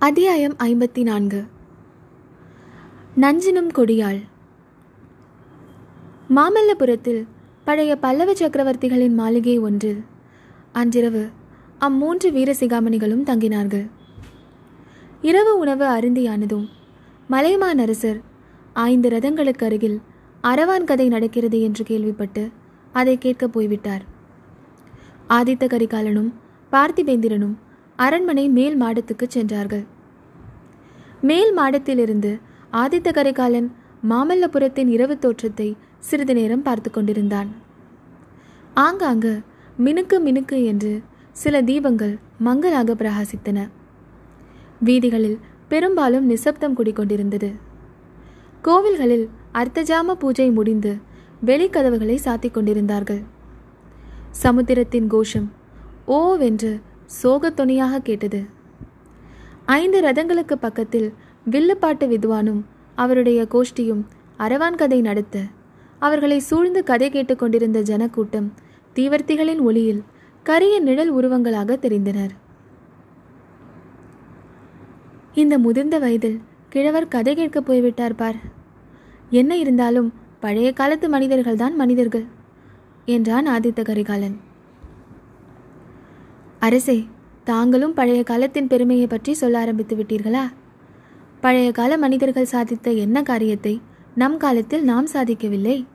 அத்தியாயம் ஐம்பத்தி நான்கு நஞ்சினும் கொடியாள். மாமல்லபுரத்தில் பழைய பல்லவ சக்கரவர்த்திகளின் மாளிகை ஒன்றில் அன்றிரவு அம்மூன்று வீரசிகாமணிகளும் தங்கினார்கள். இரவு உணவு அருந்தியானதும் மலைமானரசர் ஐந்து ரதங்களுக்கு அருகில் அரவான் கதை நடக்கிறது என்று கேள்விப்பட்டு அதை கேட்கப் போய்விட்டார். ஆதித்த கரிகாலனும் பார்த்திபேந்திரனும் அரண்மனை மேல் மாடத்துக்கு சென்றார்கள். மேல் மாடத்திலிருந்து ஆதித்த கரிகாலன் மாமல்லபுரத்தின் இரவு தோற்றத்தை சிறிது நேரம் பார்த்து கொண்டிருந்தான். ஆங்காங்கு மினுக்கு மினுக்கு என்று சில தீபங்கள் மங்களாக பிரகாசித்தன. வீதிகளில் பெரும்பாலும் நிசப்தம் குடிக்கொண்டிருந்தது கோவில்களில் அர்த்தஜாம பூஜை முடிந்து வெளிக்கதவுகளை சாத்திக் கொண்டிருந்தார்கள். சமுத்திரத்தின் கோஷம் ஓவென்று சோகத்துணியாக கேட்டது. ஐந்து ரதங்களுக்கு பக்கத்தில் வில்லுப்பாட்டு வித்வானும் அவருடைய கோஷ்டியும் அரவான் கதை நடத்த அவர்களை சூழ்ந்து கதை கேட்டுக்கொண்டிருந்த ஜனக்கூட்டம் தீவர்த்திகளின் ஒளியில் கரிய நிழல் உருவங்களாக தெரிந்தனர். இந்த முதிர்ந்த வயதில் கிழவர் கதை கேட்க போய்விட்டார் பார். என்ன இருந்தாலும் பழைய காலத்து மனிதர்கள்தான் மனிதர்கள் என்றான் ஆதித்த கரிகாலன். அரசே தாங்களும் பழைய காலத்தின் பெருமையை பற்றி சொல்ல ஆரம்பித்து விட்டீர்களா? பழைய கால மனிதர்கள் சாதித்த என்ன காரியத்தை நம் காலத்தில் நாம் சாதிக்கவில்லை?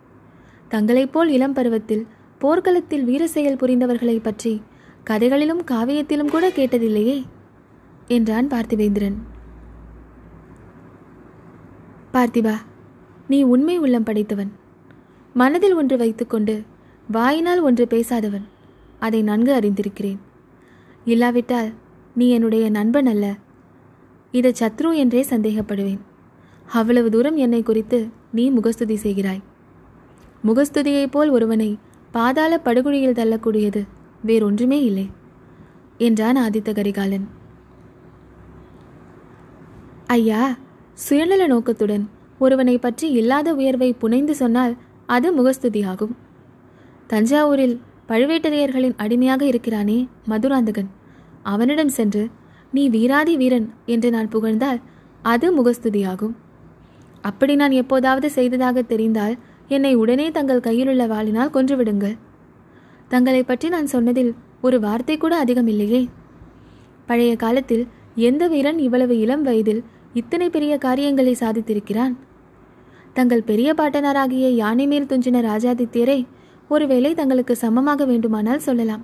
தங்களைப் போல் இளம் பருவத்தில் போர்க்களத்தில் வீர செயல் புரிந்தவர்களை பற்றி கதைகளிலும் காவியத்திலும் கூட கேட்டதில்லையே என்றான் பார்த்திவேந்திரன். பார்த்திபா நீ உண்மை உள்ளம் படைத்தவன். மனதில் ஒன்று வைத்துக்கொண்டு வாயினால் ஒன்று பேசாதவன். அதை நன்கு அறிந்திருக்கிறேன். இல்லாவிட்டால் நீ என்னுடைய நண்பன் அல்ல. இதை சத்ரு என்றே சந்தேகப்படுவேன். அவ்வளவு தூரம் என்னை குறித்து நீ முகஸ்துதி செய்கிறாய். முகஸ்துதியைப் போல் ஒருவனை பாதாள படுகொழியில் தள்ளக்கூடியது வேறொன்றுமே இல்லை என்றான் ஆதித்த கரிகாலன். ஐயா சுயநல நோக்கத்துடன் ஒருவனை பற்றி இல்லாத உயர்வை புனைந்து சொன்னால் அது முகஸ்துதியாகும் தஞ்சாவூரில் பழுவேட்டரையர்களின் அடிமையாக இருக்கிறானே மதுராந்தகன். அவனிடம் சென்று நீ வீராதி வீரன் என்று நான் புகழ்ந்தால் அது முகஸ்துதியாகும். அப்படி நான் எப்போதாவது செய்ததாக தெரிந்தால் என்னை உடனே தங்கள் கையிலுள்ள வாளினால் கொன்றுவிடுங்கள். தங்களை பற்றி நான் சொன்னதில் ஒரு வார்த்தை கூட அதிகம் இல்லையே பழைய காலத்தில் எந்த வீரன் இவ்வளவு இளம் வயதில் இத்தனை பெரிய காரியங்களை சாதித்திருக்கிறான்? தங்கள் பெரிய பாட்டனாராகிய யானை மேல் துஞ்சின ராஜாதித்யரை ஒருவேளை தங்களுக்கு சமமாக வேண்டுமானால் சொல்லலாம்.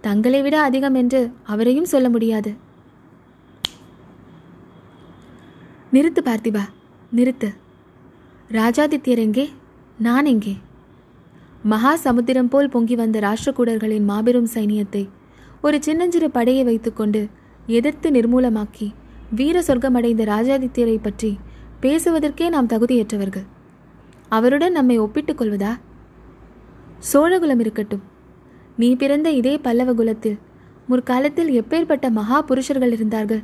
தங்களை விட அதிகம் என்று அவரையும் சொல்ல முடியாது. நிறுத்து பார்த்திபா நிறுத்து. ராஜாதித்யர் எங்கே? நான் எங்கே? மகா சமுத்திரம் போல் பொங்கி வந்த ராஷ்டிரகூடர்களின் மாபெரும் சைனியத்தை ஒரு சின்னஞ்சிறு படையை வைத்துக்கொண்டு எதிர்த்து நிர்மூலமாக்கி வீர சொர்க்கமடைந்த ராஜாதித்யரை பற்றி பேசுவதற்கே நாம் தகுதியற்றவர்கள். அவருடன் நம்மை ஒப்பிட்டுக் கொள்வதா? சோழகுலம் இருக்கட்டும். நீ பிறந்த இதே பல்லவ குலத்தில் முற்காலத்தில் எப்பேற்பட்ட மகா புருஷர்கள் இருந்தார்கள்?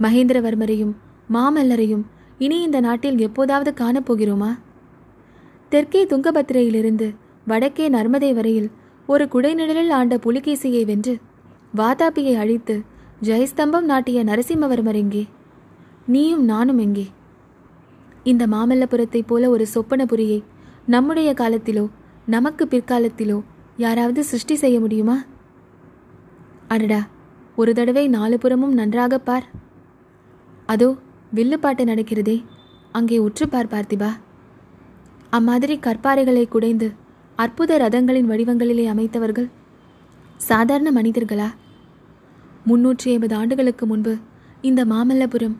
மகேந்திரவர்மரையும் மாமல்லரையும் இனி இந்த நாட்டில் எப்போதாவது காணப்போகிறோமா? தெற்கே துங்கபத்திரையிலிருந்து வடக்கே நர்மதை வரையில் ஒரு குடைநிழலில் ஆண்ட புலிகேசியை வென்று வாதாபியை அழித்து ஜெயஸ்தம்பம் நாட்டிய நரசிம்மவர்மர் எங்கே? நீயும் நானும் எங்கே? இந்த மாமல்லபுரத்தைப் போல ஒரு சொப்பனபுரியை நம்முடைய காலத்திலோ நமக்கு பிற்காலத்திலோ யாராவது சிருஷ்டி செய்ய முடியுமா? அடடா ஒரு தடவை நாலு புறமும் நன்றாக பார். அதோ வில்லுப்பாட்டு நடக்கிறதே. அங்கே உற்றுப்பார் பார்த்திபா. அம்மாதிரி கற்பாறைகளை குடைந்து அற்புத ரதங்களின் வடிவங்களிலே அமைத்தவர்கள் சாதாரண மனிதர்களா? முன்னூற்றி ஐம்பது ஆண்டுகளுக்கு முன்பு இந்த மாமல்லபுரம்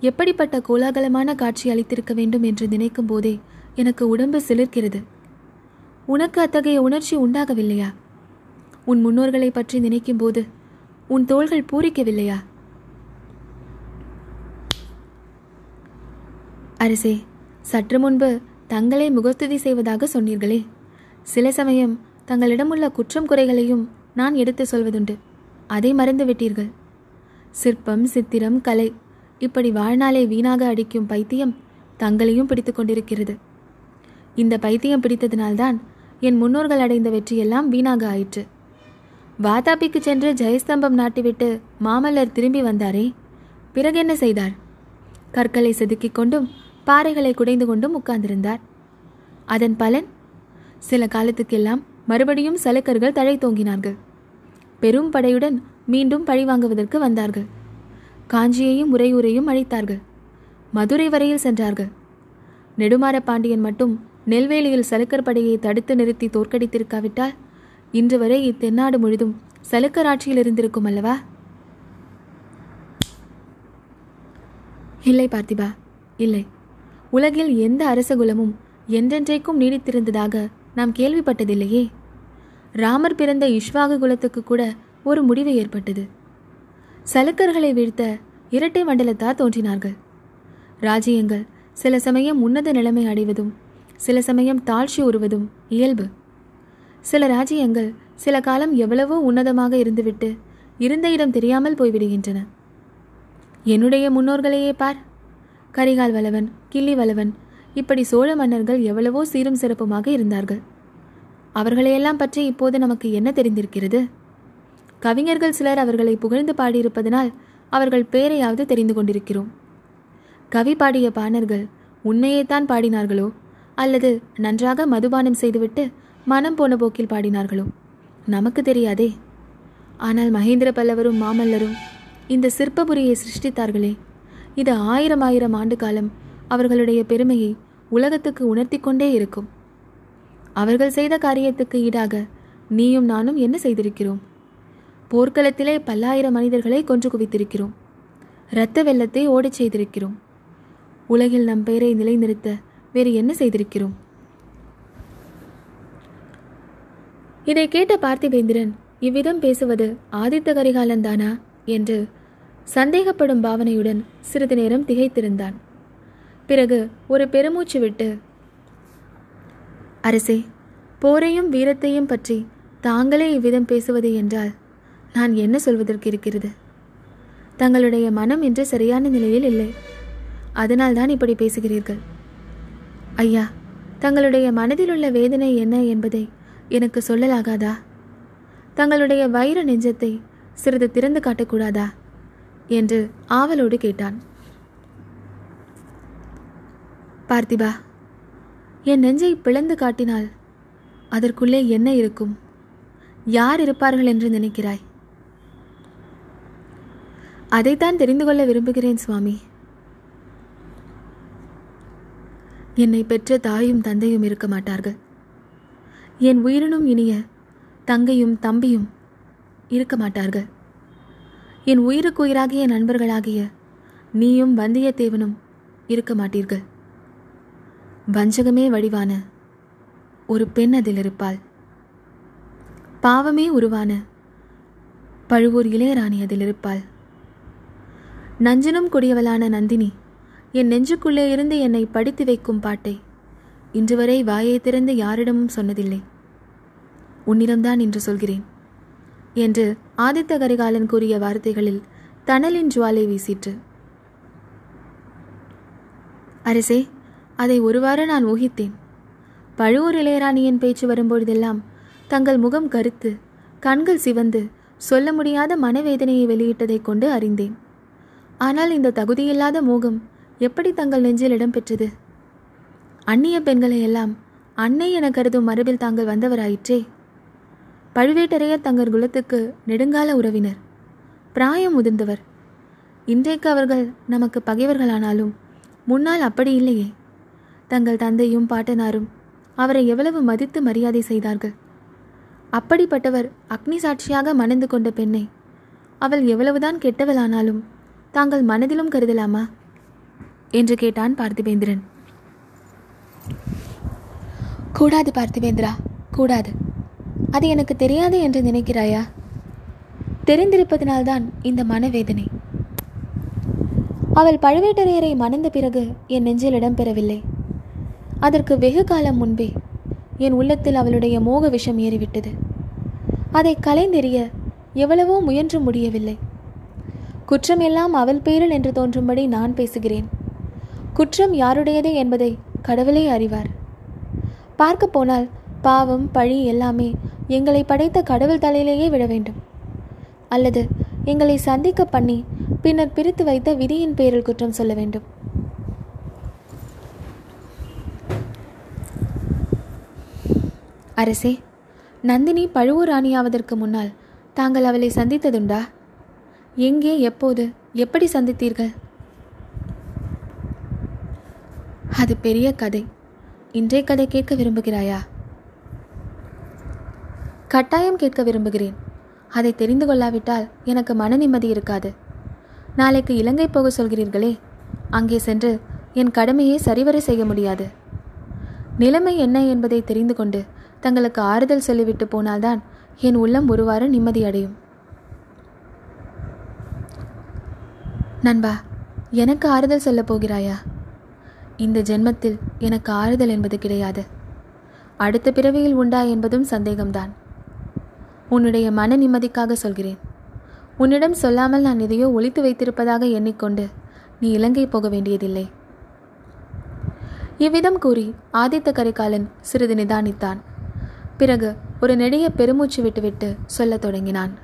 எப்படிப்பட்ட கோலாகலமான காட்சி அளித்திருக்க வேண்டும் என்று நினைக்கும் போதே எனக்கு உடம்பு சிலிர்க்கிறது. உனக்கு அத்தகைய உணர்ச்சி உண்டாகவில்லையா? உன் முன்னோர்களை பற்றி நினைக்கும்போது உன் தோள்கள் பூரிக்கவில்லையா? அரசே சற்று முன்பு தங்களை முகஸ்துதி செய்வதாக சொன்னீர்களே. சில சமயம் தங்களிடமுள்ள குற்றம் குறைகளையும் நான் எடுத்து சொல்வதுண்டு. அதை மறந்து விட்டீர்கள் சிற்பம் சித்திரம் கலை இப்படி வாழ்நாளை வீணாக அடிக்கும் பைத்தியம் தங்களையும் பிடித்து கொண்டிருக்கிறது. இந்த பைத்தியம் பிடித்ததினால்தான் என் முன்னோர்கள் அடைந்த வெற்றியெல்லாம் வீணாக ஆயிற்று. வாதாபிக்கு சென்று ஜெயஸ்தம்பம் நாட்டிவிட்டு மாமல்லர் திரும்பி வந்தாரே. பிறகு என்ன செய்தார்? கற்களை செதுக்கிக் கொண்டும் பாறைகளை குடைந்து கொண்டும் உட்கார்ந்திருந்தார். அதன் பலன்? சில காலத்துக்கெல்லாம் மறுபடியும் சலுக்கர்கள் தழை தோங்கினார்கள். பெரும் படையுடன் மீண்டும் பழிவாங்குவதற்கு வந்தார்கள். காஞ்சியையும் உறையூரையும் அழைத்தார்கள். மதுரை வரையில் சென்றார்கள். நெடுமாற பாண்டியன் மட்டும் நெல்வேலியில் சலுக்கர் படையை தடுத்து நிறுத்தி தோற்கடித்திருக்காவிட்டால் இன்று வரை இத்தென்னாடு முழுதும் சலுக்கர் ஆட்சியில் இருந்திருக்கும் அல்லவா? இல்லை பார்த்திபா இல்லை. உலகில் எந்த அரச குலமும் என்றென்றைக்கும் நீடித்திருந்ததாக நாம் கேள்விப்பட்டதில்லையே. ராமர் பிறந்த இஷ்வாகு குலத்துக்கு கூட ஒரு முடிவு ஏற்பட்டது. சலுக்கர்களை வீழ்த்த இரட்டை மண்டலத்தார் தோன்றினார்கள். ராஜ்யங்கள் சில சமயம் உன்னத நிலைமை அடைவதும் சில சமயம் தாழ்ச்சி உறுவதும் இயல்பு. சில ராஜ்யங்கள் சில காலம் எவ்வளவோ உன்னதமாக இருந்துவிட்டு இருந்த இடம் தெரியாமல் போய்விடுகின்றன. என்னுடைய முன்னோர்களையே பார். கரிகால் வளவன் கிள்ளி வளவன் இப்படி சோழ மன்னர்கள் எவ்வளவோ சீரும் சிறப்புமாக இருந்தார்கள். அவர்களையெல்லாம் பற்றி இப்போது நமக்கு என்ன தெரிந்திருக்கிறது? கவிஞர்கள் சிலர் அவர்களை புகழ்ந்து பாடியிருப்பதனால் அவர்கள் பேரையாவது தெரிந்து கொண்டிருக்கிறோம். கவி பாடிய பாணர்கள் உண்மையைத்தான் பாடினார்களோ? அல்லது நன்றாக மதுபானம் செய்துவிட்டு மனம் போன போக்கில் பாடினார்களோ? நமக்கு தெரியாதே. ஆனால் மகேந்திர பல்லவரும் மாமல்லரும் இந்த சிற்பபுரியை சிருஷ்டித்தார்களே. இது ஆயிரம் ஆயிரம் ஆண்டு காலம் அவர்களுடைய பெருமையை உலகத்துக்கு உணர்த்தி கொண்டே இருக்கும். அவர்கள் செய்த காரியத்துக்கு ஈடாக நீயும் நானும் என்ன செய்திருக்கிறோம்? போர்க்களத்திலே பல்லாயிரம் மனிதர்களை கொன்று குவித்திருக்கிறோம். இரத்த வெள்ளத்தை ஓடச் செய்திருக்கிறோம். உலகில் நம் பெயரை நிலைநிறுத்த வேறு என்ன செய்திருக்கிறோம்? இதை கேட்ட பார்த்திவேந்திரன் இவ்விதம் பேசுவது ஆதித்த கரிகாலன் தானா என்று சந்தேகப்படும் பாவனையுடன் சிறிது நேரம் திகைத்திருந்தான். பிறகு ஒரு பெருமூச்சு விட்டு அரசே போரையும் வீரத்தையும் பற்றி தாங்களே இவ்விதம் பேசுவது என்றால் நான் என்ன சொல்வதற்கு இருக்கிறது? தங்களுடைய மனம் இன்று சரியான நிலையில் இல்லை. அதனால்தான் இப்படி பேசுகிறீர்கள். ஐயா தங்களுடைய மனதில் உள்ள வேதனை என்ன என்பதை எனக்கு சொல்லலாகாதா? தங்களுடைய வைர நெஞ்சத்தை சிறிது திறந்து காட்டக்கூடாதா? என்று ஆவலோடு கேட்டான். பார்த்திபா என் நெஞ்சை பிளந்து காட்டினால் அதற்குள்ளே என்ன இருக்கும்? யார் இருப்பார்கள் என்று நினைக்கிறாய்? அதைத்தான் தெரிந்து கொள்ள விரும்புகிறேன் சுவாமி. என்னை பெற்ற தாயும் தந்தையும் இருக்க மாட்டார்கள். என் உயிரினும் இனிய தங்கையும் தம்பியும் இருக்க மாட்டார்கள். என் உயிருக்கு உயிராகிய நண்பர்களாகிய நீயும் வந்தியத்தேவனும் இருக்க மாட்டீர்கள். வஞ்சகமே வடிவான ஒரு பெண் அதில் இருப்பாள். பாவமே உருவான பழுவூர் இளையராணி அதில் இருப்பாள். நஞ்சனும் கொடியவளான நந்தினி என் நெஞ்சுக்குள்ளே இருந்து என்னை படித்து வைக்கும் பாட்டை. இன்று வரை வாயை திறந்து யாரிடமும் சொன்னதில்லை. உன்னிடம்தான் என்று சொல்கிறேன். என்று ஆதித்த கரிகாலன் கூறிய வார்த்தைகளில் தணலின் ஜுவாலை வீசிற்று. அரசே அதை ஒருவாறு நான் ஊகித்தேன். பழுவூர் இளையராணியின் பேச்சு வரும்பொழுதெல்லாம் தங்கள் முகம் கருத்து கண்கள் சிவந்து சொல்ல முடியாத மனவேதனையை வெளியிட்டதைக் கொண்டு அறிந்தேன். ஆனால் இந்த தகுதியில்லாத மோகம் எப்படி தங்கள் நெஞ்சில் இடம்பெற்றது? அந்நிய பெண்களை எல்லாம் அன்னை என கருதும் மரபில் தாங்கள் வந்தவராயிற்றே. பழுவேட்டரையர் தங்கள் குலத்துக்கு நெடுங்கால உறவினர் பிராயம் முதிர்ந்தவர். இன்றைக்கு அவர்கள் நமக்கு பகைவர்களானாலும் முன்னால் அப்படி இல்லையே. தங்கள் தந்தையும் பாட்டனாரும் அவரை எவ்வளவு மதித்து மரியாதை செய்தார்கள். அப்படிப்பட்டவர் அக்னி சாட்சியாக மணந்து கொண்ட பெண்ணை அவள் எவ்வளவுதான் கெட்டவளானாலும் தாங்கள் மனதிலும் கருதலாமா? என்று கேட்டான் பார்த்திபேந்திரன். கூடாது பார்த்திபேந்திரா கூடாது. அது எனக்கு தெரியாது என்று நினைக்கிறாயா? தெரிந்திருப்பதனால்தான் இந்த மனவேதனை. அவள் பழுவேட்டரையரை மணந்த பிறகு என் நெஞ்சில் இடம்பெறவில்லை அதற்கு வெகு காலம் முன்பே என் உள்ளத்தில் அவளுடைய மோக விஷம் ஏறிவிட்டது. அதை கலைந்தெறிய எவ்வளவோ முயன்று முடியவில்லை. குற்றமெல்லாம் அவள் பேரில் என்று தோன்றும்படி நான் பேசுகிறேன். குற்றம் யாருடையது என்பதை கடவுளே அறிவார். பார்க்க போனால் பாவம் பழி எல்லாமே எங்களை படைத்த கடவுள் தலையிலேயே விட வேண்டும். அல்லது எங்களை சந்திக்க பண்ணி பின்னர் பிரித்து வைத்த விதியின் பேரில் குற்றம் சொல்ல வேண்டும். அரசே நந்தினி பழுவூர் ராணியாவதற்கு முன்னால் தாங்கள் அவளை சந்தித்ததுண்டா? எங்கே எப்போது எப்படி சந்தித்தீர்கள்? அது பெரிய கதை. இன்றைய கதை கேட்க விரும்புகிறாயா? கட்டாயம் கேட்க விரும்புகிறேன். அதை தெரிந்து கொள்ளாவிட்டால் எனக்கு மன நிம்மதி இருக்காது. நாளைக்கு இலங்கை போக சொல்கிறீர்களே. அங்கே சென்று என் கடமையை சரிவர செய்ய முடியாது. நிலைமை என்ன என்பதை தெரிந்து கொண்டு தங்களுக்கு ஆறுதல் சொல்லிவிட்டு போனால்தான் என் உள்ளம் ஒருவாறு நிம்மதியடையும் நண்பா எனக்கு ஆறுதல் சொல்லப் போகிறாயா? இந்த ஜென்மத்தில் எனக்கு ஆறுதல் என்பது கிடையாது. அடுத்த பிறவியில் உண்டா என்பதும் சந்தேகம்தான். உன்னுடைய மன நிம்மதிக்காக சொல்கிறேன். உன்னிடம் சொல்லாமல் நான் எதையோ ஒழித்து வைத்திருப்பதாக எண்ணிக்கொண்டு நீ இலங்கை போக வேண்டியதில்லை. இவ்விதம் கூறி ஆதித்த கரிகாலன் சிறிது நிதானித்தான். பிறகு ஒரு நெடிய பெருமூச்சு விட்டுவிட்டு சொல்லத் தொடங்கினான்.